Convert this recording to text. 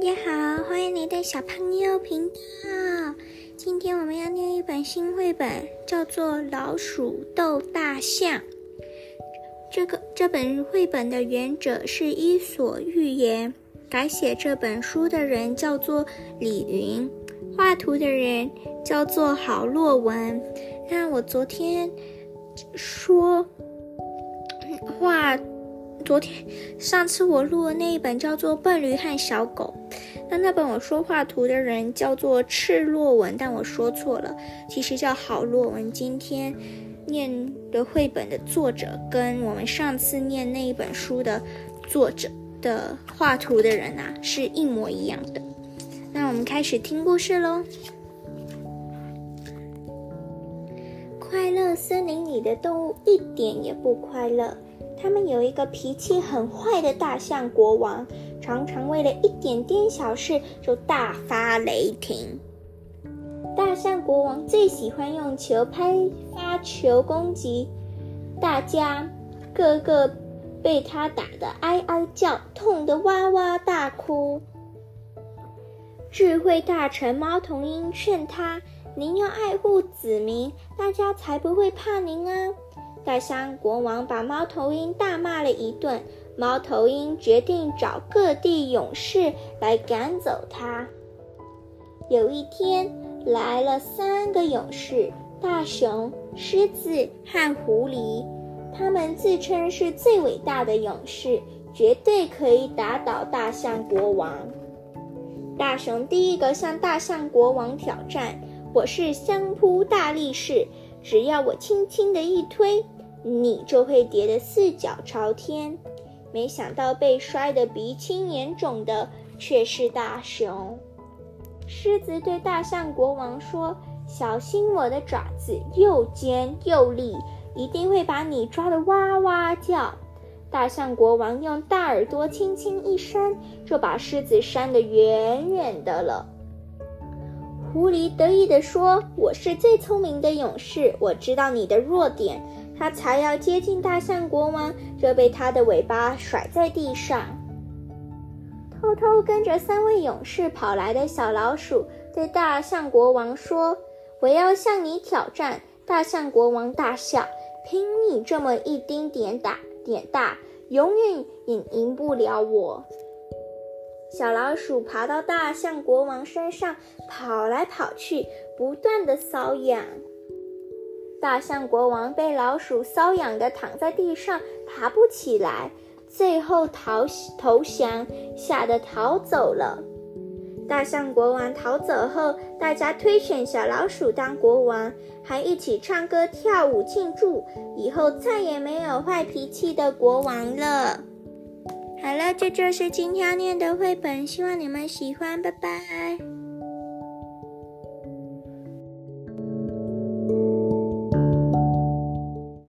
大家好，欢迎来到小胖妞频道。今天我们要念一本新绘本，叫做《老鼠斗大象》。这个这本绘本的原者是伊索寓言，改写这本书的人叫做李云，画图的人叫做郝洛文。那我昨天说画。昨天、上次我录的那一本叫做《笨驴和小狗》，那那本我说画图的人叫做赤洛文，但我说错了，其实叫郝洛文。今天念的绘本的作者跟我们上次念那一本书的作者的画图的人啊是一模一样的。那我们开始听故事喽。快乐森林里的动物一点也不快乐。他们有一个脾气很坏的大象国王，常常为了一点点小事就大发雷霆。大象国王最喜欢用球拍发球攻击，大家个个被他打得哀哀叫，痛得哇哇大哭。智慧大臣猫头鹰劝他：“您要爱护子民，大家才不会怕您啊。”大象国王把猫头鹰大骂了一顿，猫头鹰决定找各地勇士来赶走它。有一天，来了三个勇士：大熊、狮子和狐狸。他们自称是最伟大的勇士，绝对可以打倒大象国王。大熊第一个向大象国王挑战：“我是相扑大力士，只要我轻轻的一推。”你就会跌得四脚朝天。没想到被摔得鼻青眼肿的却是大熊。狮子对大象国王说：“小心我的爪子又尖又利，一定会把你抓得哇哇叫。”大象国王用大耳朵轻轻一扇，就把狮子扇得远远的了。狐狸得意地说：“我是最聪明的勇士，我知道你的弱点。”他才要接近大象国王，就被他的尾巴甩在地上。偷偷跟着三位勇士跑来的小老鼠对大象国王说：“我要向你挑战。”大象国王大笑：“凭你这么一丁点打点大，永远也赢不了我。”小老鼠爬到大象国王身上，跑来跑去，不断的搔痒。大象国王被老鼠搔痒的躺在地上，爬不起来，最后逃投降，吓得逃走了。大象国王逃走后，大家推选小老鼠当国王，还一起唱歌跳舞庆祝，以后再也没有坏脾气的国王了。好了，这就是今天念的绘本，希望你们喜欢，拜拜。